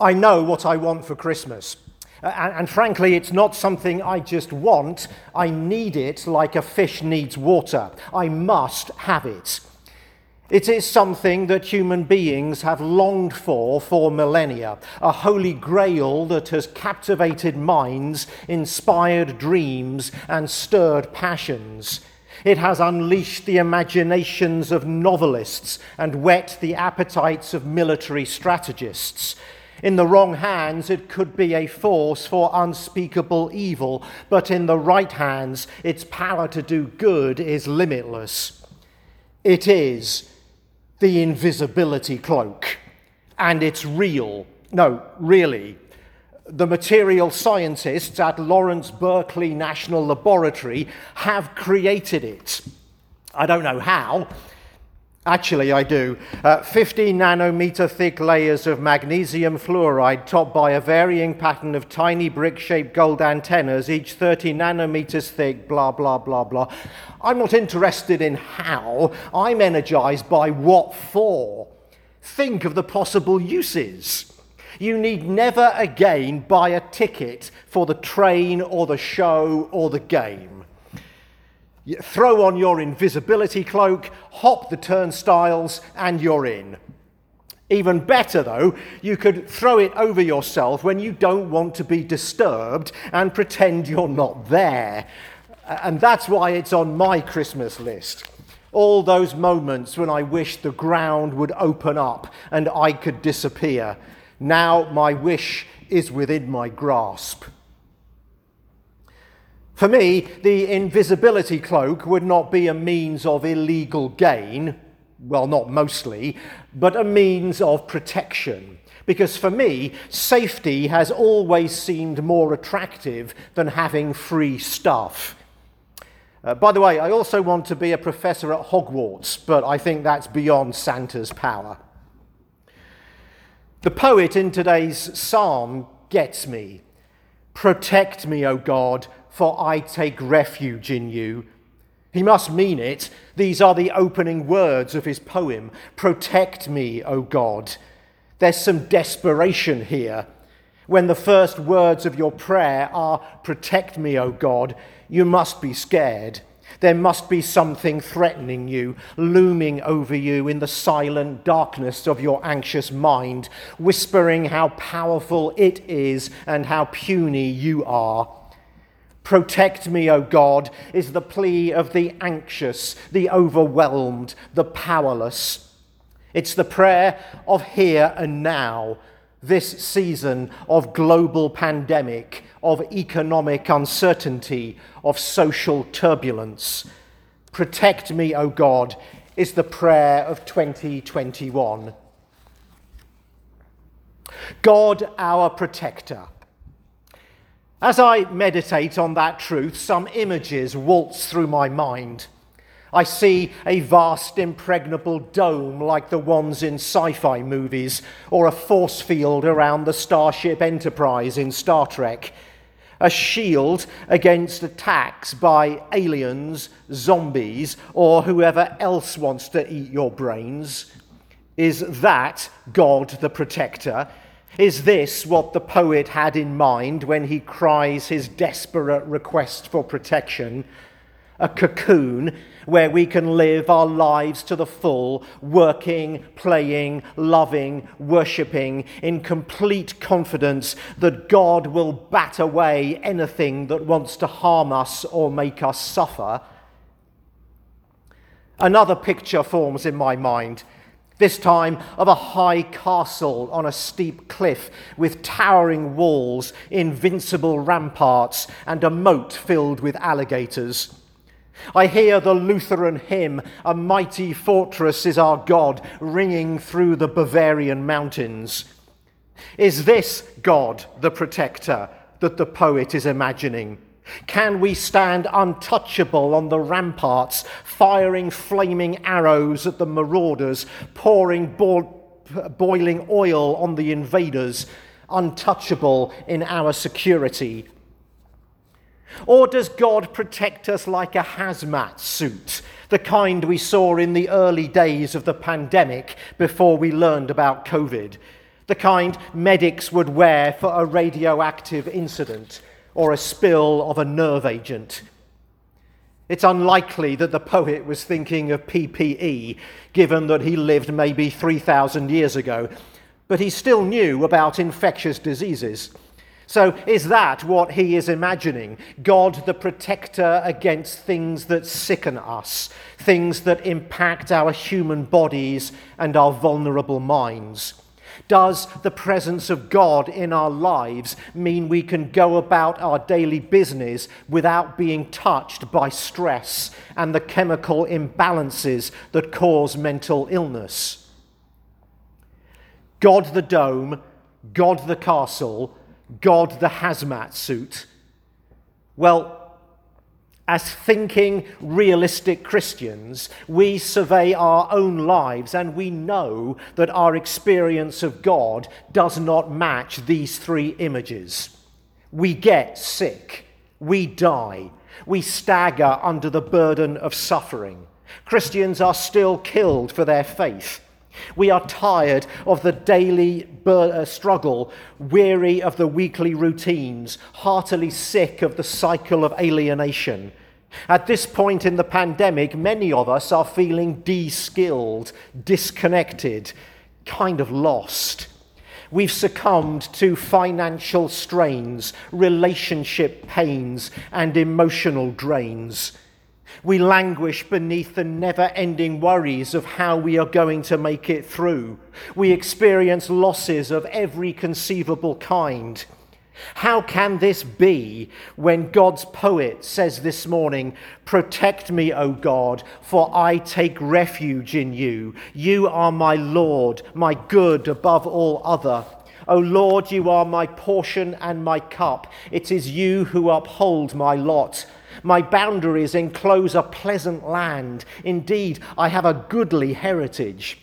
I know what I want for Christmas. And, and, frankly, it's not something I just want. I need it like a fish needs water. I must have it. It is something that human beings have longed for for millennia, a holy grail that has captivated minds, inspired dreams, and stirred passions. It has unleashed the imaginations of novelists and whet the appetites of military strategists. In the wrong hands, it could be a force for unspeakable evil, but in the right hands, its power to do good is limitless. It is the invisibility cloak, and it's real. No, really. The material scientists at Lawrence Berkeley National Laboratory have created it. I don't know how, Actually, I do. Uh, 15 nanometer thick layers of magnesium fluoride topped by a varying pattern of tiny brick shaped gold antennas, each 30 nanometers thick, blah, blah, blah, blah. I'm not interested in how. I'm energized by what for. Think of the possible uses. You need never again buy a ticket for the train or the show or the game. Throw on your invisibility cloak, hop the turnstiles, and you're in. Even better, though, you could throw it over yourself when you don't want to be disturbed and pretend you're not there. And that's why it's on my Christmas list. All those moments when I wished the ground would open up and I could disappear. Now my wish is within my grasp. For me, the invisibility cloak would not be a means of illegal gain, well, not mostly, but a means of protection. Because for me, safety has always seemed more attractive than having free stuff. Uh, by the way, I also want to be a professor at Hogwarts, but I think that's beyond Santa's power. The poet in today's psalm gets me. Protect me, O God, for I take refuge in you. He must mean it. These are the opening words of his poem Protect me, O God. There's some desperation here. When the first words of your prayer are, Protect me, O God, you must be scared. There must be something threatening you, looming over you in the silent darkness of your anxious mind, whispering how powerful it is and how puny you are. Protect me, O God, is the plea of the anxious, the overwhelmed, the powerless. It's the prayer of here and now, this season of global pandemic, of economic uncertainty, of social turbulence. Protect me, O God, is the prayer of 2021. God, our protector as I meditate on that truth, some images waltz through my mind. I see a vast, impregnable dome like the ones in sci fi movies, or a force field around the Starship Enterprise in Star Trek. A shield against attacks by aliens, zombies, or whoever else wants to eat your brains. Is that God the Protector? Is this what the poet had in mind when he cries his desperate request for protection? A cocoon where we can live our lives to the full, working, playing, loving, worshipping, in complete confidence that God will bat away anything that wants to harm us or make us suffer. Another picture forms in my mind this time of a high castle on a steep cliff with towering walls, invincible ramparts, and a moat filled with alligators. I hear the Lutheran hymn, A Mighty Fortress is Our God, ringing through the Bavarian mountains. Is this God, the protector, that the poet is imagining? Can we stand untouchable on the ramparts, firing flaming arrows at the marauders, pouring bo- boiling oil on the invaders, untouchable in our security? Or does God protect us like a hazmat suit, the kind we saw in the early days of the pandemic before we learned about COVID? the kind medics would wear for a radioactive incident or a spill of a nerve agent. It's unlikely that the poet was thinking of PPE, given that he lived maybe 3,000 years ago, but he still knew about infectious diseases. So, is that what he is imagining? God the protector against things that sicken us, things that impact our human bodies and our vulnerable minds? Does the presence of God in our lives mean we can go about our daily business without being touched by stress and the chemical imbalances that cause mental illness? God the dome, God the castle, God the hazmat suit? Well, as thinking, realistic Christians, we survey our own lives and we know that our experience of God does not match these three images. We get sick, we die, we stagger under the burden of suffering. Christians are still killed for their faith. We are tired of the daily uh, struggle, weary of the weekly routines, heartily sick of the cycle of alienation. At this point in the pandemic, many of us are feeling de skilled, disconnected, kind of lost. We've succumbed to financial strains, relationship pains, and emotional drains. We languish beneath the never ending worries of how we are going to make it through. We experience losses of every conceivable kind. How can this be when God's poet says this morning, Protect me, O God, for I take refuge in you. You are my Lord, my good above all other. O Lord, you are my portion and my cup. It is you who uphold my lot. My boundaries enclose a pleasant land. Indeed, I have a goodly heritage.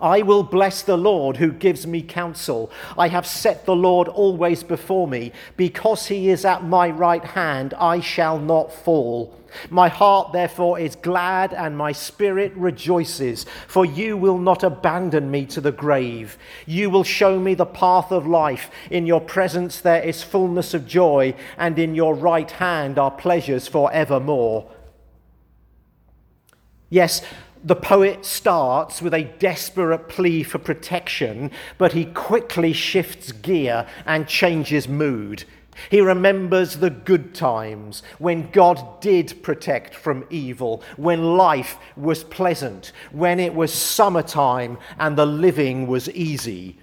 I will bless the Lord who gives me counsel. I have set the Lord always before me. Because he is at my right hand, I shall not fall. My heart, therefore, is glad and my spirit rejoices, for you will not abandon me to the grave. You will show me the path of life. In your presence there is fullness of joy, and in your right hand are pleasures for evermore. Yes, the poet starts with a desperate plea for protection, but he quickly shifts gear and changes mood. He remembers the good times when God did protect from evil, when life was pleasant, when it was summertime and the living was easy.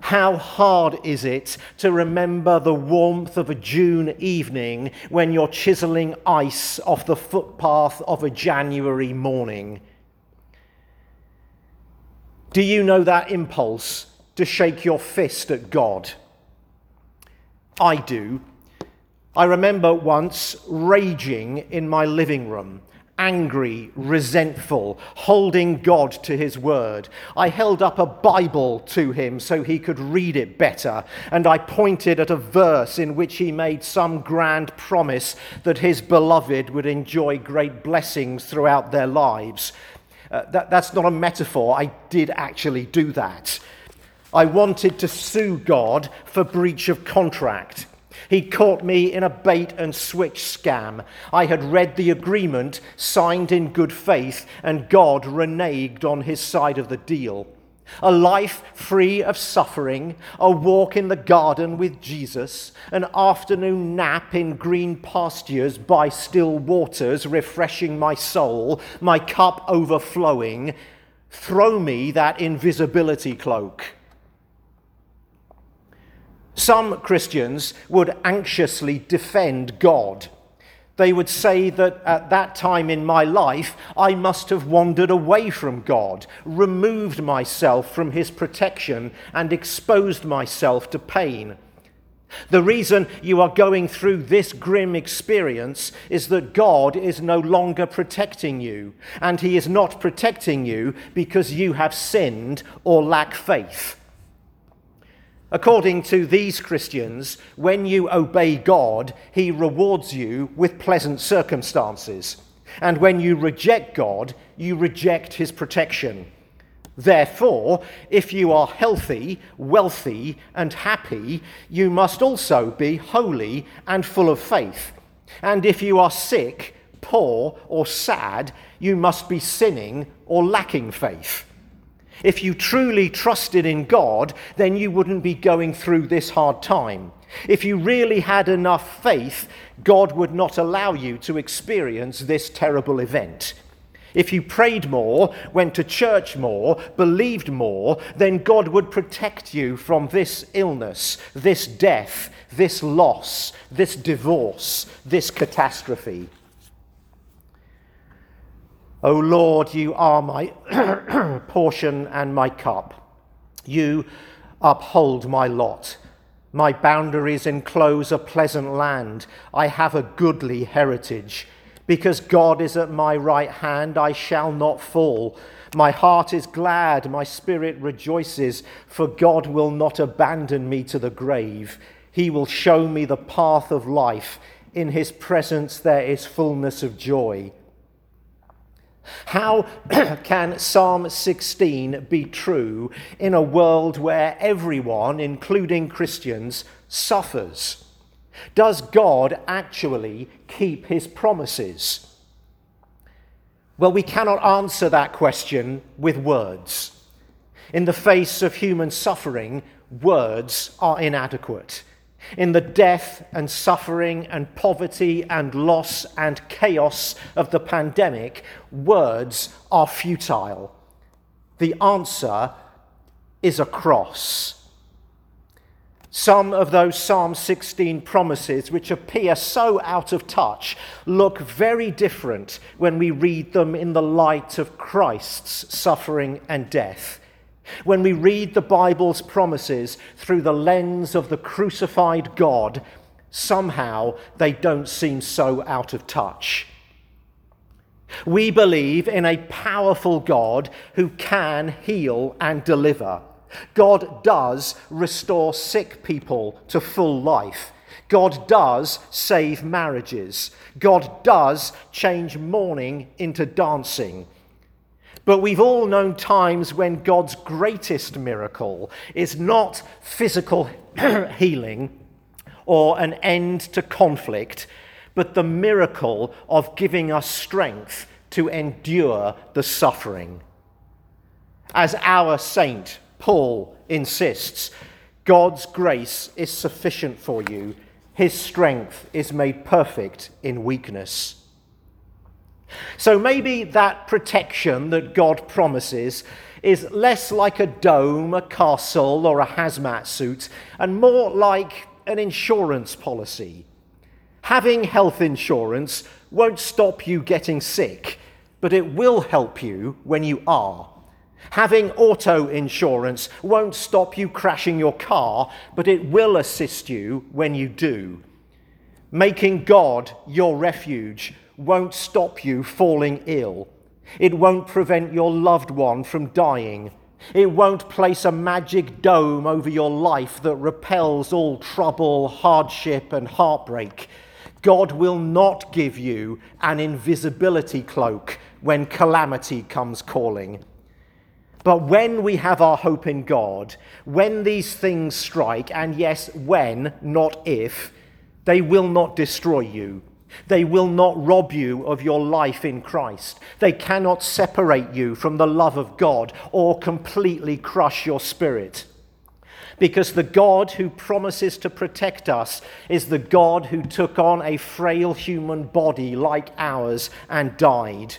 How hard is it to remember the warmth of a June evening when you're chiseling ice off the footpath of a January morning? Do you know that impulse to shake your fist at God? I do. I remember once raging in my living room angry, resentful, holding God to his word. I held up a Bible to him so he could read it better, and I pointed at a verse in which he made some grand promise that his beloved would enjoy great blessings throughout their lives. Uh, that, that's not a metaphor. I did actually do that. I wanted to sue God for breach of contract. He caught me in a bait and switch scam. I had read the agreement, signed in good faith, and God reneged on his side of the deal. A life free of suffering, a walk in the garden with Jesus, an afternoon nap in green pastures by still waters, refreshing my soul, my cup overflowing. Throw me that invisibility cloak. Some Christians would anxiously defend God. They would say that at that time in my life, I must have wandered away from God, removed myself from His protection, and exposed myself to pain. The reason you are going through this grim experience is that God is no longer protecting you, and He is not protecting you because you have sinned or lack faith. According to these Christians, when you obey God, He rewards you with pleasant circumstances. And when you reject God, you reject His protection. Therefore, if you are healthy, wealthy, and happy, you must also be holy and full of faith. And if you are sick, poor, or sad, you must be sinning or lacking faith. If you truly trusted in God, then you wouldn't be going through this hard time. If you really had enough faith, God would not allow you to experience this terrible event. If you prayed more, went to church more, believed more, then God would protect you from this illness, this death, this loss, this divorce, this catastrophe. O Lord, you are my portion and my cup. You uphold my lot. My boundaries enclose a pleasant land. I have a goodly heritage. Because God is at my right hand, I shall not fall. My heart is glad, my spirit rejoices, for God will not abandon me to the grave. He will show me the path of life. In his presence there is fullness of joy. How can Psalm 16 be true in a world where everyone, including Christians, suffers? Does God actually keep his promises? Well, we cannot answer that question with words. In the face of human suffering, words are inadequate. In the death and suffering and poverty and loss and chaos of the pandemic, words are futile. The answer is a cross. Some of those Psalm 16 promises, which appear so out of touch, look very different when we read them in the light of Christ's suffering and death. When we read the Bible's promises through the lens of the crucified God, somehow they don't seem so out of touch. We believe in a powerful God who can heal and deliver. God does restore sick people to full life. God does save marriages. God does change mourning into dancing. But we've all known times when God's greatest miracle is not physical healing or an end to conflict, but the miracle of giving us strength to endure the suffering. As our saint Paul insists God's grace is sufficient for you, his strength is made perfect in weakness. So maybe that protection that God promises is less like a dome, a castle, or a hazmat suit, and more like an insurance policy. Having health insurance won't stop you getting sick, but it will help you when you are. Having auto insurance won't stop you crashing your car, but it will assist you when you do. Making God your refuge won't stop you falling ill. It won't prevent your loved one from dying. It won't place a magic dome over your life that repels all trouble, hardship, and heartbreak. God will not give you an invisibility cloak when calamity comes calling. But when we have our hope in God, when these things strike, and yes, when, not if, they will not destroy you. They will not rob you of your life in Christ. They cannot separate you from the love of God or completely crush your spirit. Because the God who promises to protect us is the God who took on a frail human body like ours and died.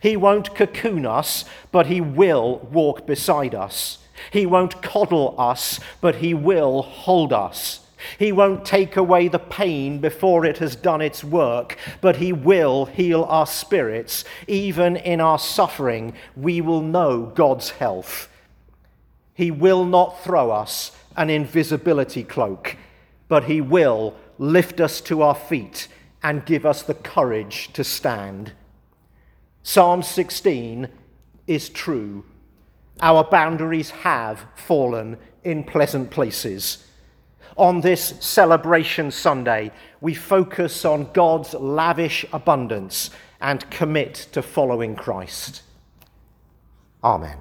He won't cocoon us, but He will walk beside us. He won't coddle us, but He will hold us. He won't take away the pain before it has done its work, but He will heal our spirits. Even in our suffering, we will know God's health. He will not throw us an invisibility cloak, but He will lift us to our feet and give us the courage to stand. Psalm 16 is true. Our boundaries have fallen in pleasant places. On this celebration Sunday, we focus on God's lavish abundance and commit to following Christ. Amen.